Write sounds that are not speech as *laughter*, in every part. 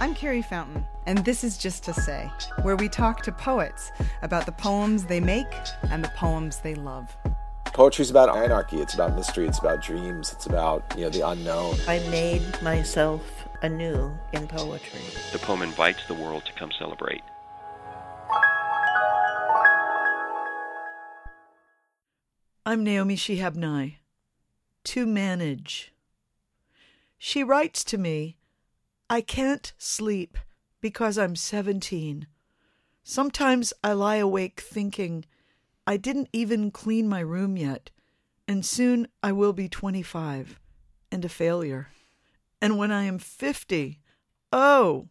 I'm Carrie Fountain, and this is Just to Say, where we talk to poets about the poems they make and the poems they love. Poetry is about anarchy, it's about mystery, it's about dreams, it's about, you know, the unknown. I made myself anew in poetry. The poem invites the world to come celebrate. I'm Naomi Shihab Nye. To manage. She writes to me, I can't sleep because I'm 17. Sometimes I lie awake thinking, I didn't even clean my room yet, and soon I will be 25 and a failure. And when I am 50, oh,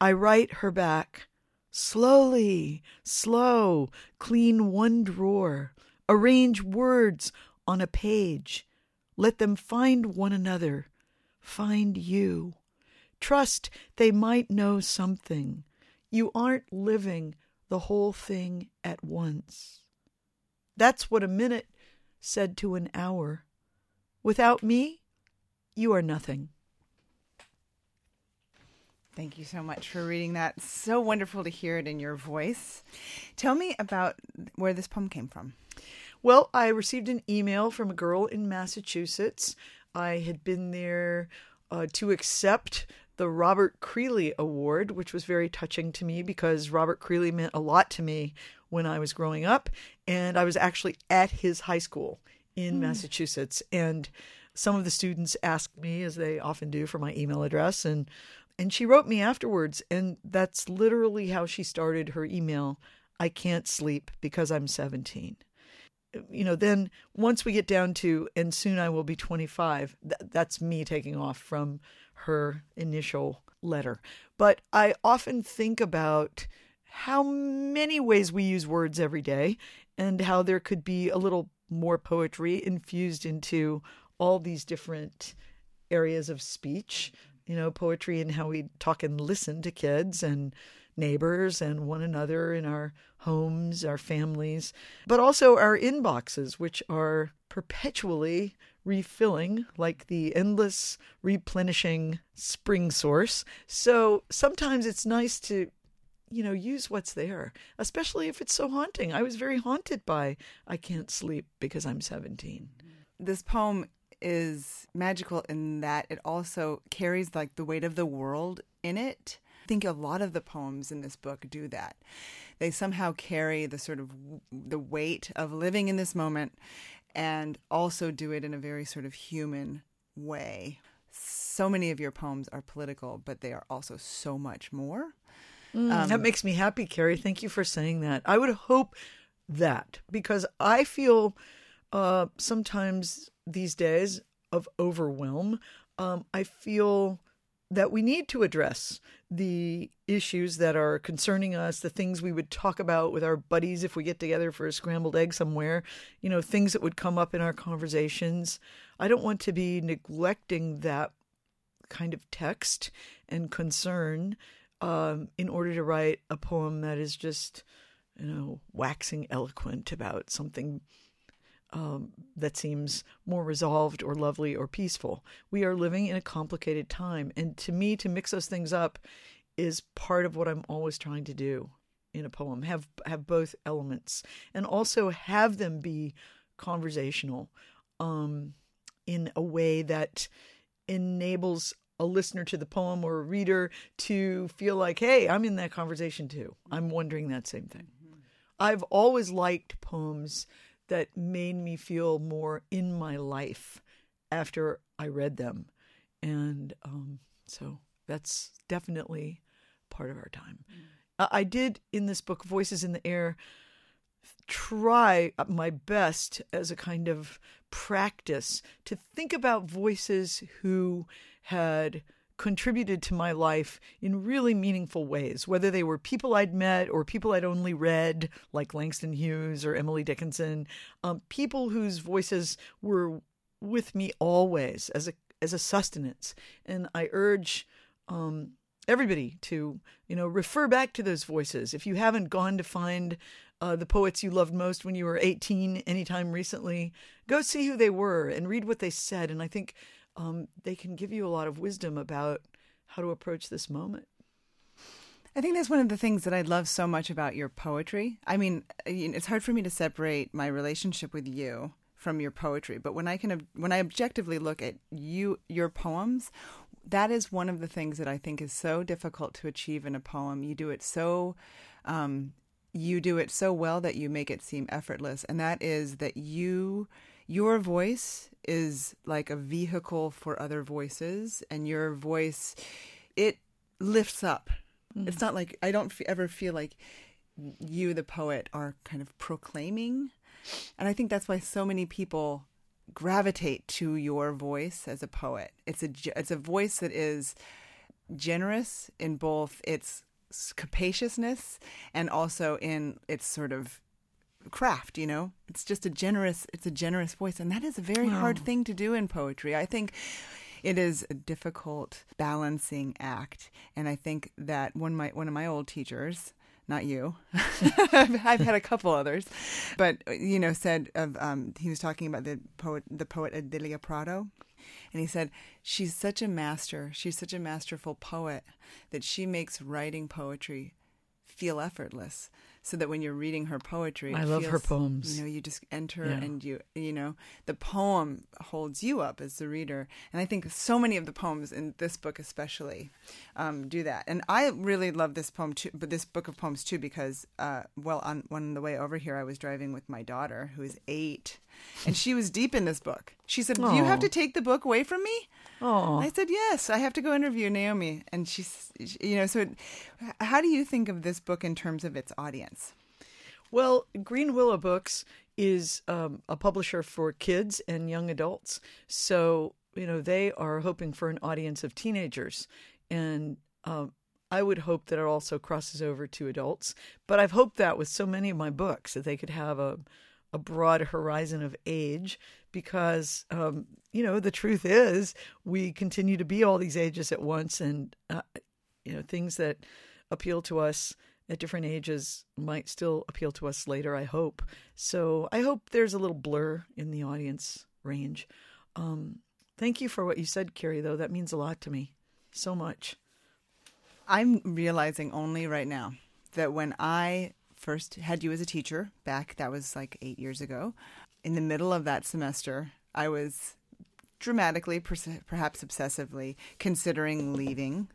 I write her back. Slowly, slow, clean one drawer, arrange words on a page, let them find one another, find you. Trust they might know something. You aren't living the whole thing at once. That's what a minute said to an hour. Without me, you are nothing. Thank you so much for reading that. So wonderful to hear it in your voice. Tell me about where this poem came from. Well, I received an email from a girl in Massachusetts. I had been there uh, to accept the Robert Creeley Award, which was very touching to me because Robert Creeley meant a lot to me when I was growing up. And I was actually at his high school in mm. Massachusetts. And some of the students asked me, as they often do, for my email address. And, and she wrote me afterwards. And that's literally how she started her email I can't sleep because I'm 17 you know, then once we get down to, and soon I will be 25, th- that's me taking off from her initial letter. But I often think about how many ways we use words every day and how there could be a little more poetry infused into all these different areas of speech. You know, poetry and how we talk and listen to kids and neighbors and one another in our homes, our families, but also our inboxes, which are perpetually refilling like the endless replenishing spring source. So sometimes it's nice to you know, use what's there, especially if it's so haunting. I was very haunted by I Can't Sleep because I'm 17. This poem is magical in that it also carries like the weight of the world in it think a lot of the poems in this book do that. They somehow carry the sort of the weight of living in this moment and also do it in a very sort of human way. So many of your poems are political, but they are also so much more. Mm, um, that makes me happy, Carrie. Thank you for saying that. I would hope that because I feel uh, sometimes these days of overwhelm. Um, I feel that we need to address the issues that are concerning us, the things we would talk about with our buddies if we get together for a scrambled egg somewhere, you know, things that would come up in our conversations. I don't want to be neglecting that kind of text and concern um, in order to write a poem that is just, you know, waxing eloquent about something um, that seems more resolved or lovely or peaceful. We are living in a complicated time. And to me, to mix those things up is part of what I'm always trying to do in a poem. Have have both elements and also have them be conversational um, in a way that enables a listener to the poem or a reader to feel like, hey, I'm in that conversation too. I'm wondering that same thing. Mm-hmm. I've always liked poems that made me feel more in my life after I read them. And um, so that's definitely part of our time. Mm. I did in this book, Voices in the Air, try my best as a kind of practice to think about voices who had contributed to my life in really meaningful ways, whether they were people I'd met or people I'd only read, like Langston Hughes or Emily Dickinson, um, people whose voices were with me always as a as a sustenance. And I urge um, everybody to you know refer back to those voices if you haven't gone to find uh, the poets you loved most when you were 18 anytime recently go see who they were and read what they said and i think um, they can give you a lot of wisdom about how to approach this moment. I think that's one of the things that I love so much about your poetry. I mean, it's hard for me to separate my relationship with you from your poetry, but when I can when I objectively look at you your poems, that is one of the things that I think is so difficult to achieve in a poem. You do it so um, you do it so well that you make it seem effortless, and that is that you your voice is like a vehicle for other voices, and your voice it lifts up. Mm. It's not like I don't f- ever feel like you, the poet, are kind of proclaiming, and I think that's why so many people gravitate to your voice as a poet. It's a it's a voice that is generous in both its capaciousness and also in its sort of craft you know it's just a generous it's a generous voice and that is a very wow. hard thing to do in poetry i think it is a difficult balancing act and i think that one my one of my old teachers not you. I've, *laughs* I've, had a couple others, but you know, said of um, he was talking about the poet, the poet Adelia Prado, and he said she's such a master, she's such a masterful poet that she makes writing poetry feel effortless so that when you're reading her poetry i love feels, her poems. you know you just enter yeah. and you you know the poem holds you up as the reader. And i think so many of the poems in this book especially um, do that. And i really love this poem too but this book of poems too because uh, well on, on the way over here i was driving with my daughter who is eight and she was deep in this book. She said do you have to take the book away from me Oh, I said yes. I have to go interview Naomi, and she's, you know. So, how do you think of this book in terms of its audience? Well, Greenwillow Books is um, a publisher for kids and young adults. So, you know, they are hoping for an audience of teenagers. And um, I would hope that it also crosses over to adults. But I've hoped that with so many of my books that they could have a, a broad horizon of age because, um, you know, the truth is we continue to be all these ages at once. And, uh, you know, things that appeal to us at different ages might still appeal to us later, I hope. So I hope there's a little blur in the audience range. Um, thank you for what you said, Carrie, though. That means a lot to me. So much. I'm realizing only right now that when I first had you as a teacher back, that was like eight years ago, in the middle of that semester, I was dramatically, perhaps obsessively, considering leaving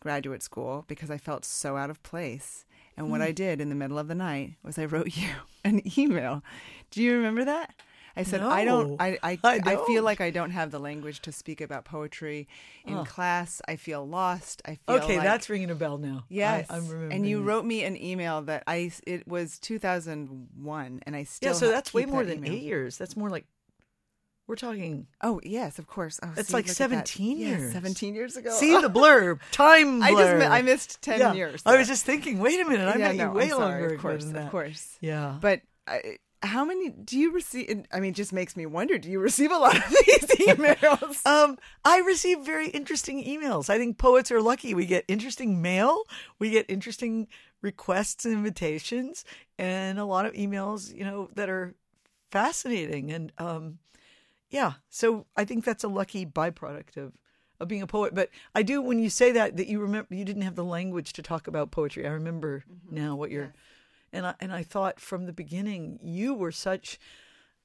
graduate school because I felt so out of place. And what I hmm. did in the middle of the night was I wrote *laughs* you an email. Do you remember that? I said no, I don't *laughs* I I, I, don't. I, feel like I don't have the language to speak about poetry in oh. class. I feel lost. I feel Okay, like, that's ringing a bell now. Yes. I, am remembering. And you wrote me an email that I it was 2001 and I still Yeah, so that's way more that than email. 8 years. That's more like we're talking. Oh yes, of course. Oh, it's see, like seventeen years. Seventeen years ago. See the *laughs* blurb. time blur. I just I missed ten yeah. years. I was just thinking. Wait a minute, I yeah, met no, you way sorry, longer. Of course, of course. Yeah, but. I, how many do you receive? I mean, it just makes me wonder. Do you receive a lot of *laughs* these emails? *laughs* um, I receive very interesting emails. I think poets are lucky. We get interesting mail. We get interesting requests and invitations, and a lot of emails. You know that are fascinating. And um, yeah, so I think that's a lucky byproduct of of being a poet. But I do when you say that that you remember you didn't have the language to talk about poetry. I remember mm-hmm. now what you're. Yes and I, and I thought from the beginning you were such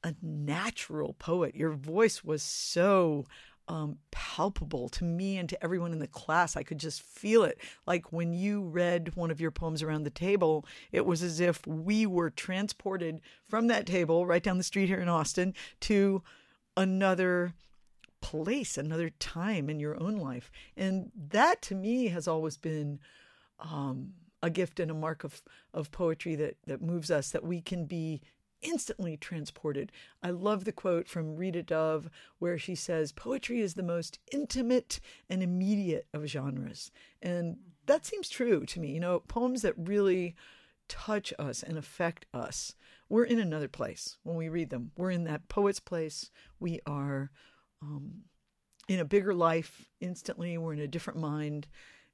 a natural poet. Your voice was so um, palpable to me and to everyone in the class. I could just feel it. Like when you read one of your poems around the table, it was as if we were transported from that table right down the street here in Austin to another place, another time in your own life. And that to me has always been um, a gift and a mark of, of poetry that, that moves us, that we can be instantly transported. I love the quote from Rita Dove where she says, Poetry is the most intimate and immediate of genres. And that seems true to me. You know, poems that really touch us and affect us. We're in another place when we read them. We're in that poet's place. We are um, in a bigger life instantly. We're in a different mind.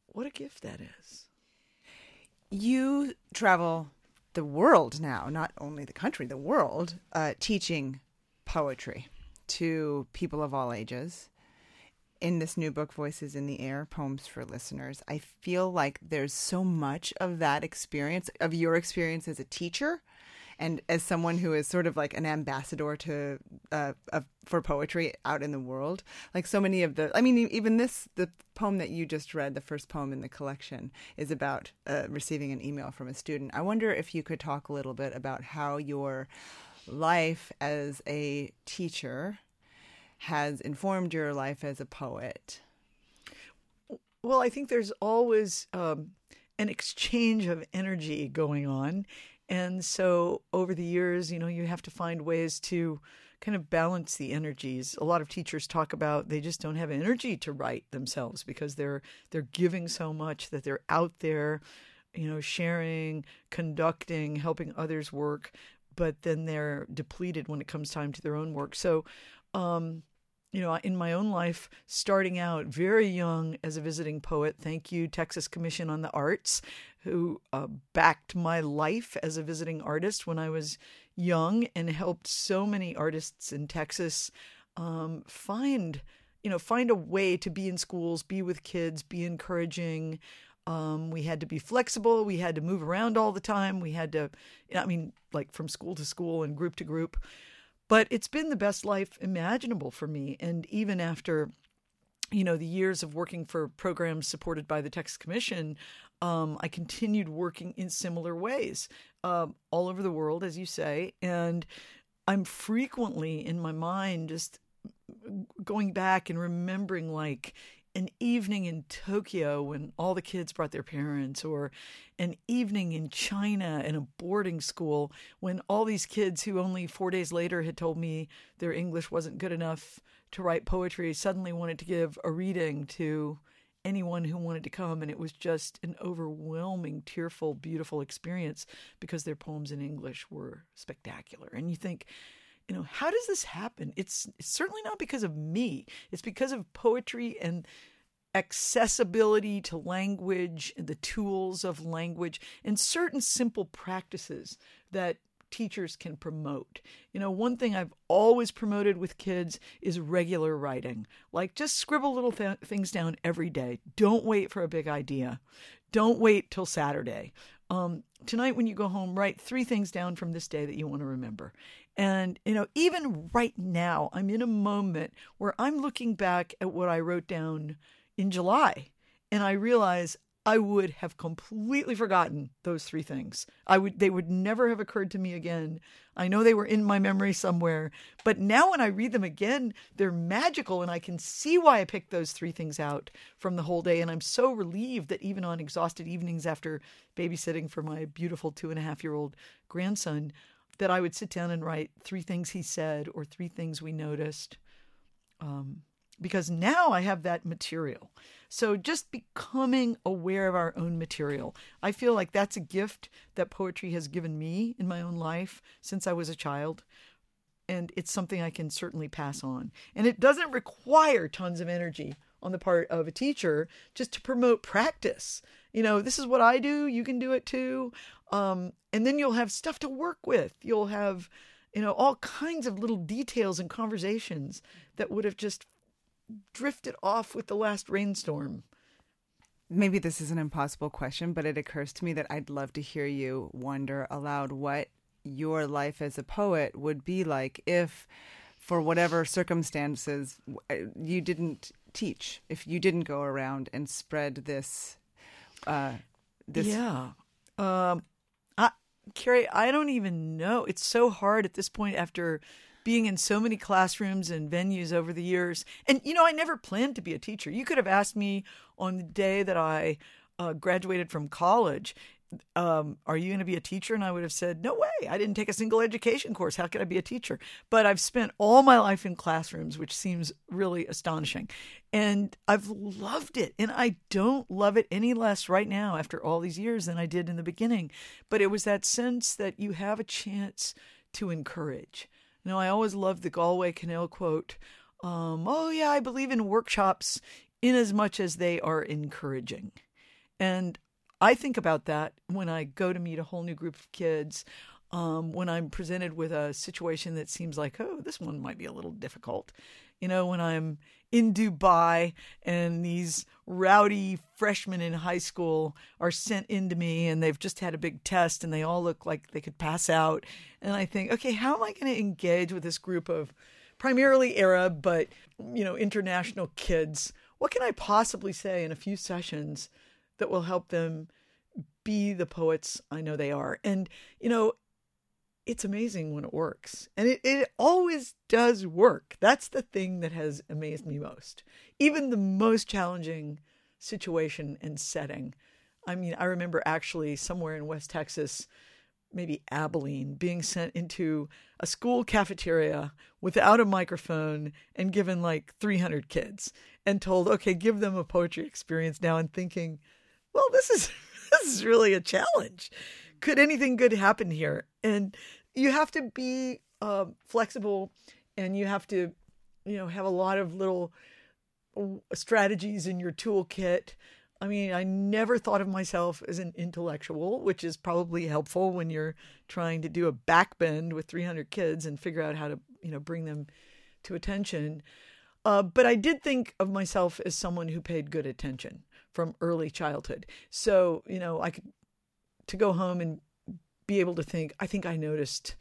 What a gift that is. You travel the world now, not only the country, the world, uh, teaching poetry to people of all ages. in this new book, Voices in the Air Poems for Listeners, I feel like there's so much of that experience, of your experience as a teacher and as someone who is sort of like an ambassador to uh, for poetry out in the world like so many of the i mean even this the poem that you just read the first poem in the collection is about uh, receiving an email from a student. I wonder if you could talk a little bit about how your life as a teacher has informed your life as a poet. Well i think there's always um, an exchange of energy going on and so over the years, you know, you have to find ways to kind of balance the energies. A lot of teachers talk about they just don't have energy to write themselves because they're they're giving so much that they're out there, you know, sharing, conducting, helping others work, but then they're depleted when it comes time to their own work. So um you know, in my own life, starting out very young as a visiting poet, thank you, Texas Commission on the Arts, who uh, backed my life as a visiting artist when I was young and helped so many artists in Texas um, find, you know, find a way to be in schools, be with kids, be encouraging. Um, we had to be flexible. We had to move around all the time. We had to, I mean, like from school to school and group to group. But it's been the best life imaginable for me. And even after, you know, the years of working for programs supported by the Texas Commission, um, I continued working in similar ways um, all over the world, as you say. And I'm frequently in my mind just going back and remembering like an evening in Tokyo when all the kids brought their parents, or an evening in China in a boarding school when all these kids who only four days later had told me their English wasn't good enough to write poetry suddenly wanted to give a reading to anyone who wanted to come. And it was just an overwhelming, tearful, beautiful experience because their poems in English were spectacular. And you think, you know, how does this happen? It's, it's certainly not because of me. It's because of poetry and accessibility to language and the tools of language and certain simple practices that teachers can promote. You know, one thing I've always promoted with kids is regular writing. Like just scribble little th- things down every day. Don't wait for a big idea. Don't wait till Saturday. Um, tonight, when you go home, write three things down from this day that you want to remember. And, you know, even right now, I'm in a moment where I'm looking back at what I wrote down in July and I realize I would have completely forgotten those three things. I would they would never have occurred to me again. I know they were in my memory somewhere, but now when I read them again, they're magical and I can see why I picked those three things out from the whole day. And I'm so relieved that even on exhausted evenings after babysitting for my beautiful two and a half year old grandson, that I would sit down and write three things he said or three things we noticed. Um, because now I have that material. So just becoming aware of our own material. I feel like that's a gift that poetry has given me in my own life since I was a child. And it's something I can certainly pass on. And it doesn't require tons of energy on the part of a teacher just to promote practice. You know, this is what I do, you can do it too. Um, and then you'll have stuff to work with. You'll have, you know, all kinds of little details and conversations that would have just drifted off with the last rainstorm. Maybe this is an impossible question, but it occurs to me that I'd love to hear you wonder aloud what your life as a poet would be like if, for whatever circumstances, uh, you didn't teach, if you didn't go around and spread this. Uh, this yeah. Um, I, Carrie, I don't even know. It's so hard at this point after being in so many classrooms and venues over the years. And, you know, I never planned to be a teacher. You could have asked me on the day that I uh, graduated from college, um, are you going to be a teacher? And I would have said, no way. I didn't take a single education course. How could I be a teacher? But I've spent all my life in classrooms, which seems really astonishing. And I've loved it. And I don't love it any less right now after all these years than I did in the beginning. But it was that sense that you have a chance to encourage. You know, I always loved the Galway Kinnell quote. Um, oh yeah, I believe in workshops in as much as they are encouraging. And I think about that when I go to meet a whole new group of kids. Um, when I'm presented with a situation that seems like, oh, this one might be a little difficult. You know, when I'm in Dubai, and these rowdy freshmen in high school are sent into me, and they've just had a big test, and they all look like they could pass out. And I think, okay, how am I going to engage with this group of primarily Arab, but you know, international kids? What can I possibly say in a few sessions that will help them be the poets I know they are? And you know, it's amazing when it works. And it, it always does work. That's the thing that has amazed me most. Even the most challenging situation and setting. I mean, I remember actually somewhere in West Texas, maybe Abilene, being sent into a school cafeteria without a microphone and given like 300 kids and told, okay, give them a poetry experience now and thinking, well, this is. *laughs* This is really a challenge could anything good happen here? And you have to be uh, flexible and you have to, you know, have a lot of little uh, strategies in your toolkit. I mean, I never thought of myself as an intellectual, which is probably helpful when you're trying to do a backbend with 300 kids and figure out how to, you know, bring them to attention. Uh, but I did think of myself as someone who paid good attention from early childhood. So, you know, I could to go home and be able to think, I think I noticed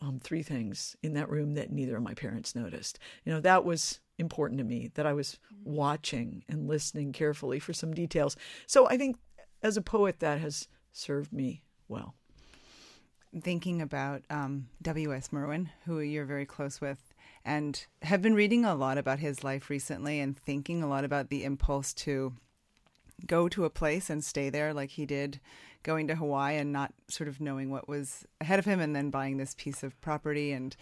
um, three things in that room that neither of my parents noticed. You know, that was important to me that I was watching and listening carefully for some details. So I think as a poet, that has served me well. Thinking about um, W.S. Merwin, who you're very close with, and have been reading a lot about his life recently and thinking a lot about the impulse to go to a place and stay there like he did going to Hawaii and not sort of knowing what was ahead of him and then buying this piece of property and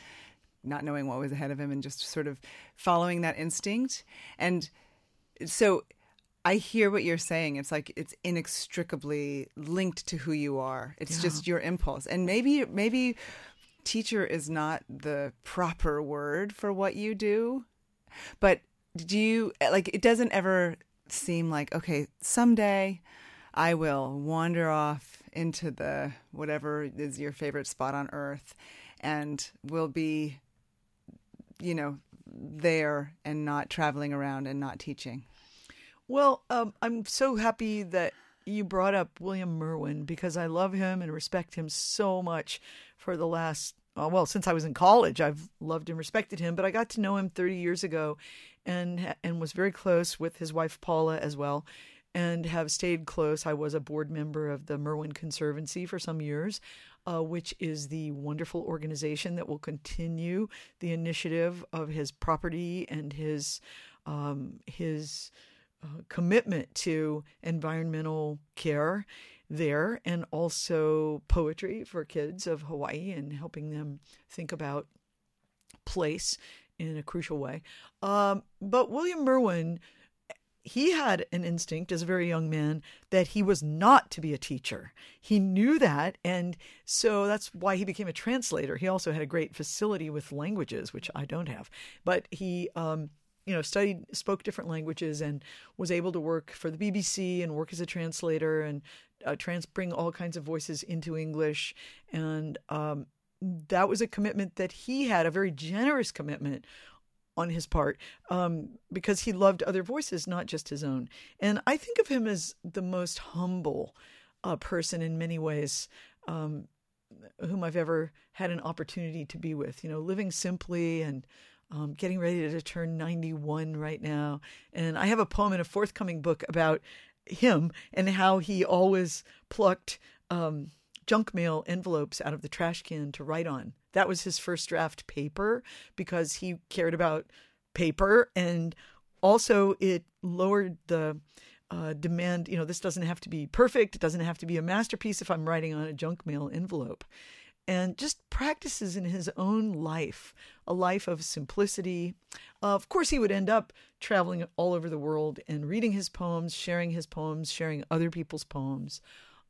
not knowing what was ahead of him and just sort of following that instinct. And so I hear what you're saying. It's like it's inextricably linked to who you are. It's yeah. just your impulse. And maybe maybe teacher is not the proper word for what you do. But do you like it doesn't ever seem like okay, someday I will wander off into the whatever is your favorite spot on earth and will be, you know, there and not traveling around and not teaching. Well, um, I'm so happy that you brought up William Merwin because I love him and respect him so much for the last uh, well since I was in college I've loved and respected him but I got to know him 30 years ago and and was very close with his wife Paula as well and have stayed close. I was a board member of the Merwin Conservancy for some years, uh, which is the wonderful organization that will continue the initiative of his property and his um, his uh, commitment to environmental care there, and also poetry for kids of Hawaii and helping them think about place in a crucial way. Um, but William Merwin he had an instinct as a very young man that he was not to be a teacher. He knew that. And so that's why he became a translator. He also had a great facility with languages, which I don't have. But he, um, you know, studied, spoke different languages and was able to work for the BBC and work as a translator and uh, trans- bring all kinds of voices into English. And um, that was a commitment that he had, a very generous commitment on his part um, because he loved other voices, not just his own. And I think of him as the most humble uh, person in many ways. Um, whom I've ever had an opportunity to be with, you know, living simply and um, getting ready to turn 91 right now. And I have a poem in a forthcoming book about him and how he always plucked um, junk mail envelopes out of the trash can to write on. That was his first draft paper because he cared about paper and also it lowered the uh, demand. You know, this doesn't have to be perfect. It doesn't have to be a masterpiece if I'm writing on a junk mail envelope. And just practices in his own life, a life of simplicity. Uh, of course, he would end up traveling all over the world and reading his poems, sharing his poems, sharing other people's poems.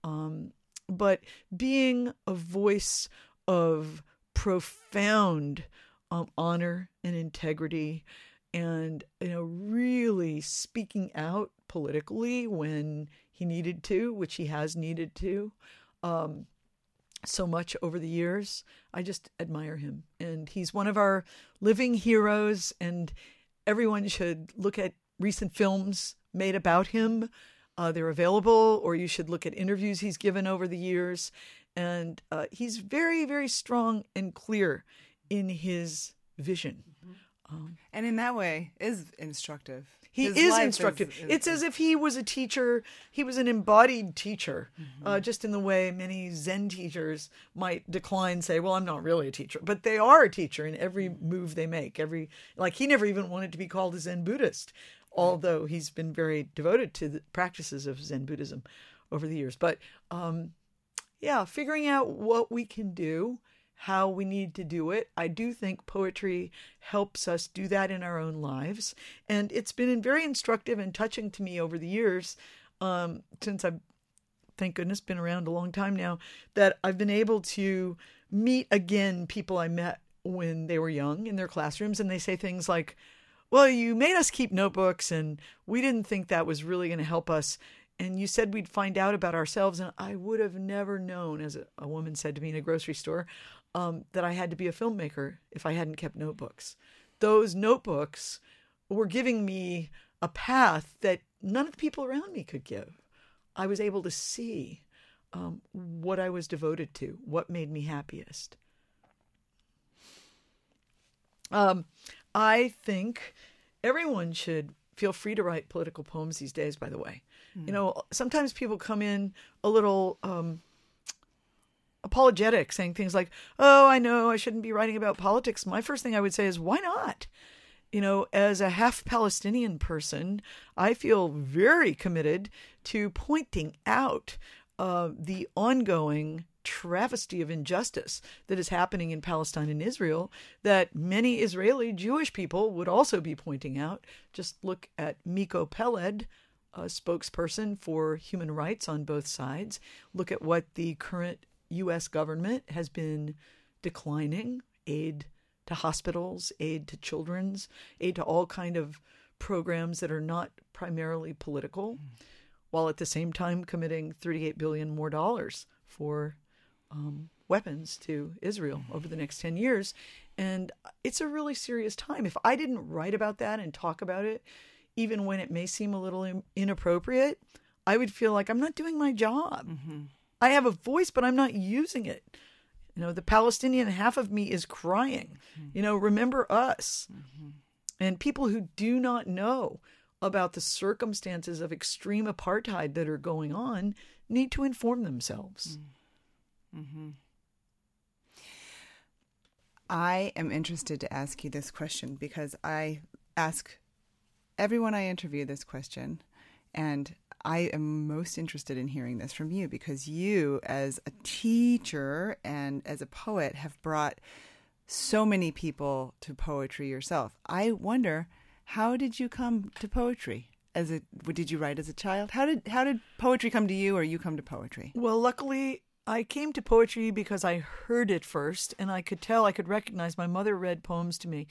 Um, but being a voice of profound um, honor and integrity and you know really speaking out politically when he needed to which he has needed to um, so much over the years i just admire him and he's one of our living heroes and everyone should look at recent films made about him. Uh, they're available, or you should look at interviews he's given over the years. And uh, he's very, very strong and clear in his vision. And in that way, is instructive. He His is instructive. is- it's as if he was a teacher. He was an embodied teacher, Mm-hmm. uh, just in the way many Zen teachers might decline, say, "Well, I'm not really a teacher," but they are a teacher in every move they make. Every like he never even wanted to be called a Zen Buddhist, although he's been very devoted to the practices of Zen Buddhism over the years. But um, yeah, figuring out what we can do, how we need to do it. I do think poetry helps us do that in our own lives. And it's been very instructive and touching to me over the years um, since I've, thank goodness, been around a long time now, that I've been able to meet again people I met when they were young in their classrooms. And they say things like, well, you made us keep notebooks, and we didn't think that was really going to help us. And you said we'd find out about ourselves, and I would have never known, as a, a woman said to me in a grocery store, um, that I had to be a filmmaker if I hadn't kept notebooks. Those notebooks were giving me a path that none of the people around me could give. I was able to see um, what I was devoted to, what made me happiest. Um, I think everyone should feel free to write political poems these days, by the way. You know, sometimes people come in a little um, apologetic, saying things like, Oh, I know I shouldn't be writing about politics. My first thing I would say is, Why not? You know, as a half Palestinian person, I feel very committed to pointing out uh, the ongoing travesty of injustice that is happening in Palestine and Israel that many Israeli Jewish people would also be pointing out. Just look at Miko Peled, a spokesperson for human rights on both sides. Look at what the current U.S. government has been declining aid to hospitals, aid to children's, aid to all kind of programs that are not primarily political, while at the same time committing 38 billion more dollars for um, weapons to Israel over the next 10 years. And it's a really serious time. If I didn't write about that and talk about it, even when it may seem a little in- inappropriate, I would feel like I'm not doing my job. I have a voice, but I'm not using it. You know, the Palestinian half of me is crying. Mm-hmm. You know, remember us. Mm-hmm. And people who do not know about the circumstances of extreme apartheid that are going on need to inform themselves. Mm. Mm-hmm. I am interested to ask you this question because I ask everyone I interview this question, and I am most interested in hearing this from you because you, as a teacher and as a poet, have brought so many people to poetry yourself. I wonder, how did you come to poetry? As a, did you write as a child? How did how did poetry come to you, or you come to poetry? Well, luckily, I came to poetry because I heard it first, and I could tell, I could recognize. My mother read poems to me.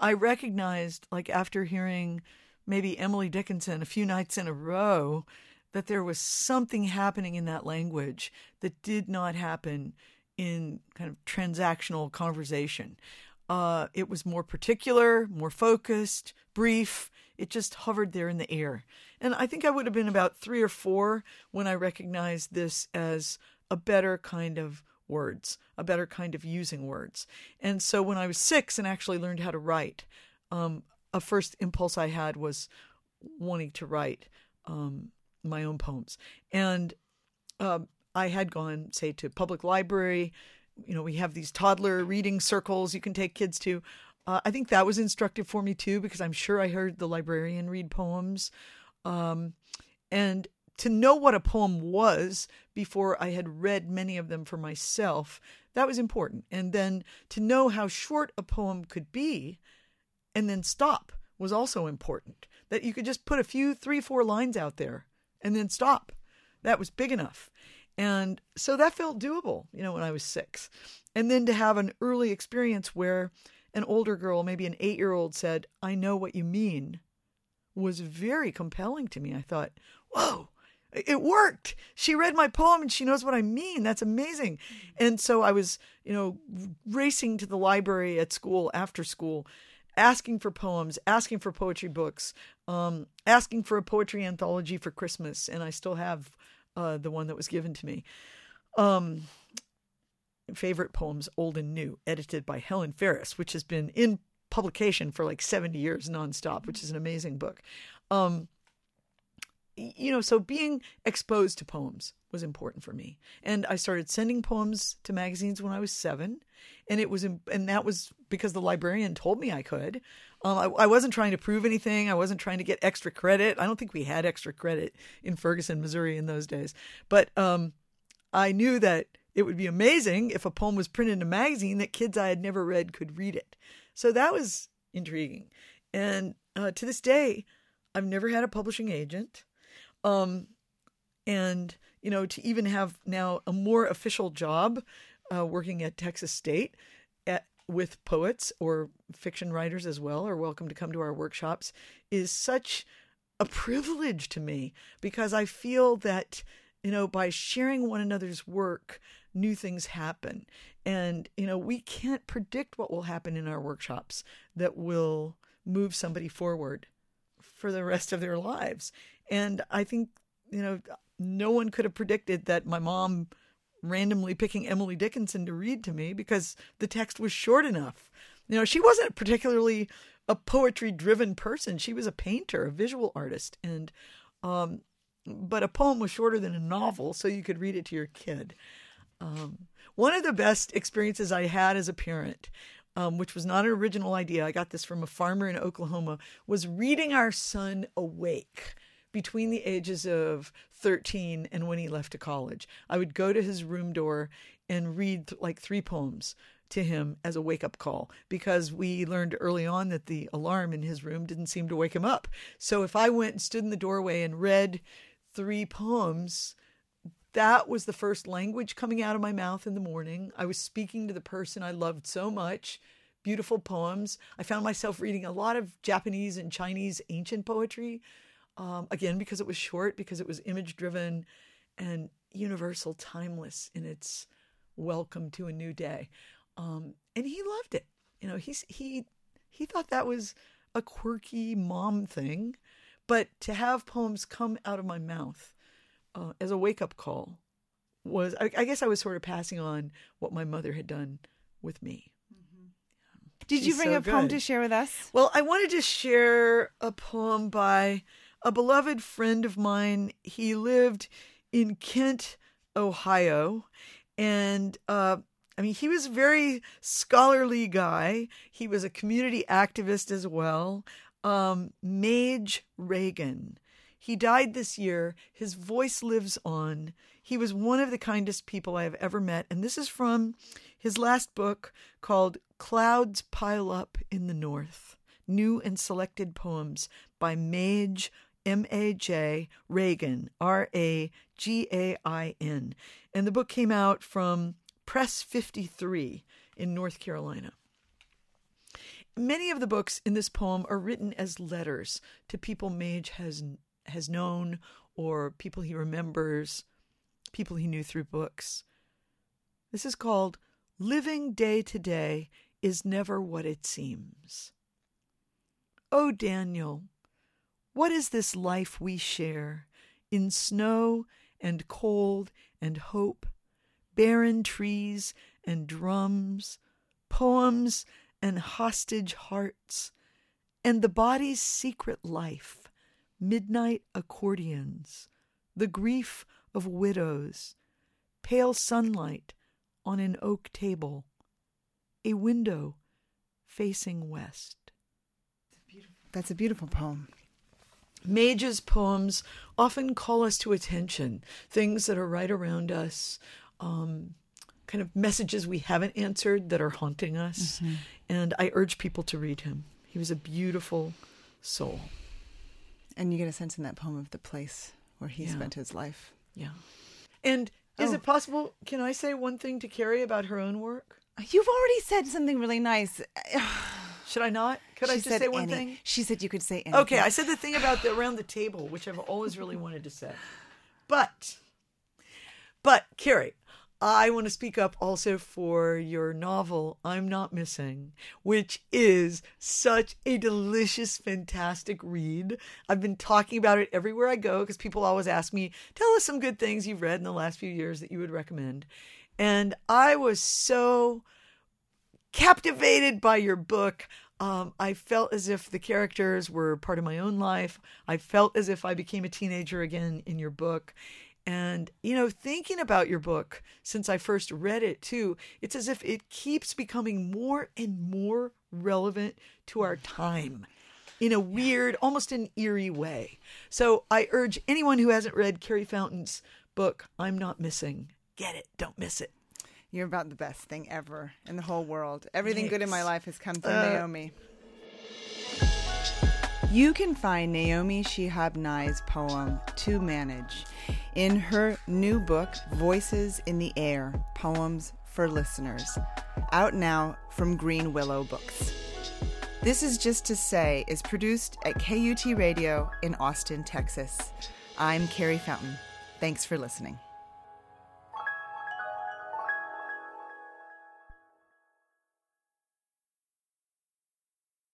I recognized, like after hearing maybe Emily Dickinson a few nights in a row, that there was something happening in that language that did not happen in kind of transactional conversation. Uh, it was more particular, more focused, brief. It just hovered there in the air. And I think I would have been about three or four when I recognized this as a better kind of words, a better kind of using words. And so when I was six and actually learned how to write, um, a first impulse I had was wanting to write um, my own poems. And um, I had gone, say, to public library. You know, we have these toddler reading circles you can take kids to. Uh, I think that was instructive for me too, because I'm sure I heard the librarian read poems. Um, and to know what a poem was before I had read many of them for myself, that was important. And then to know how short a poem could be and then stop was also important. That you could just put a few, three, four lines out there and then stop. That was big enough. And so that felt doable, you know, when I was six. And then to have an early experience where an older girl, maybe an eight year old, said, I know what you mean, was very compelling to me. I thought, whoa, it worked. She read my poem and she knows what I mean. That's amazing. And so I was, you know, racing to the library at school after school asking for poems, asking for poetry books, um, asking for a poetry anthology for Christmas, and I still have uh, the one that was given to me. Um, favorite poems, old and new, edited by Helen Ferris, which has been in publication for like 70 years nonstop, which is an amazing book. Um, you know, so being exposed to poems was important for me. And I started sending poems to magazines when I was seven. And it was, and that was because the librarian told me I could. Um, I, I wasn't trying to prove anything. I wasn't trying to get extra credit. I don't think we had extra credit in Ferguson, Missouri in those days. But um, I knew that it would be amazing if a poem was printed in a magazine that kids I had never read could read it. So that was intriguing. And uh, to this day, I've never had a publishing agent. Um, and, you know, to even have now a more official job uh, working at Texas State at, with poets or fiction writers as well are welcome to come to our workshops is such a privilege to me because I feel that, you know, by sharing one another's work, new things happen. And, you know, we can't predict what will happen in our workshops that will move somebody forward for the rest of their lives. And I think, you know, no one could have predicted that my mom randomly picking Emily Dickinson to read to me because the text was short enough. You know, she wasn't particularly a poetry driven person. She was a painter, a visual artist. And, um, but a poem was shorter than a novel, so you could read it to your kid. Um, one of the best experiences I had as a parent, um, which was not an original idea, I got this from a farmer in Oklahoma, was reading our son awake between the ages of 13 and when he left to college. I would go to his room door and read like three poems to him as a wake up call because we learned early on that the alarm in his room didn't seem to wake him up. So if I went and stood in the doorway and read three poems, that was the first language coming out of my mouth in the morning. I was speaking to the person I loved so much. Beautiful poems. I found myself reading a lot of Japanese and Chinese ancient poetry um, again, because it was short, because it was image driven and universal, timeless in its welcome to a new day. Um, and he loved it. You know, he's, he, he thought that was a quirky mom thing. But to have poems come out of my mouth uh, as a wake up call was, I, I, guess I was sort of passing on what my mother had done with me. Did you bring so a poem to share with us? Well, I wanted to share a poem by a beloved friend of mine. He lived in Kent, Ohio, and uh, I mean, he was a very scholarly guy. He was a community activist as well. Um, Maj Ragain. He died this year. His voice lives on. He was one of the kindest people I have ever met. And this is from his last book called Clouds Pile Up in the North New and Selected Poems by Maj M A J Ragain, R A G A I N. And the book came out from Press 53 in North Carolina. Many of the books in this poem are written as letters to people Maj has has known or people he remembers, people he knew through books. This is called Living Day to Day is Never What It Seems. Oh, Daniel, what is this life we share in snow and cold and hope, barren trees and drums, poems and hostage hearts, and the body's secret life, midnight accordions, the grief of widows, pale sunlight on an oak table, a window facing west. That's a beautiful poem. Maj's poems often call us to attention, things that are right around us, um, kind of messages we haven't answered that are haunting us. Mm-hmm. And I urge people to read him. He was a beautiful soul. And you get a sense in that poem of the place where he Yeah. spent his life. Yeah. And is Oh. it possible? Can I say one thing to Carrie about her own work? You've already said something really nice. *sighs* *sighs* Should I not? Could I just say one any- thing? She said you could say anything. Okay, I said the thing about the around the table, which I've always really wanted to say. But, but Carrie, I want to speak up also for your novel, I'm Not Missing, which is such a delicious, fantastic read. I've been talking about it everywhere I go because people always ask me, tell us some good things you've read in the last few years that you would recommend. And I was so captivated by your book. Um, I felt as if the characters were part of my own life. I felt as if I became a teenager again in your book. And, you know, thinking about your book since I first read it too, it's as if it keeps becoming more and more relevant to our time in a weird, almost an eerie way. So I urge anyone who hasn't read Carrie Fountain's book, I'm Not Missing, get it. Don't miss it. You're about the best thing ever in the whole world. Everything good in my life has come through Uh, Naomi. You can find Naomi Shihab Nye's poem, To Manage, in her new book, Voices in the Air Poems for Listeners, out now from Greenwillow Books. This is Just to Say is produced at KUT Radio in Austin, Texas. I'm Carrie Fountain. Thanks for listening.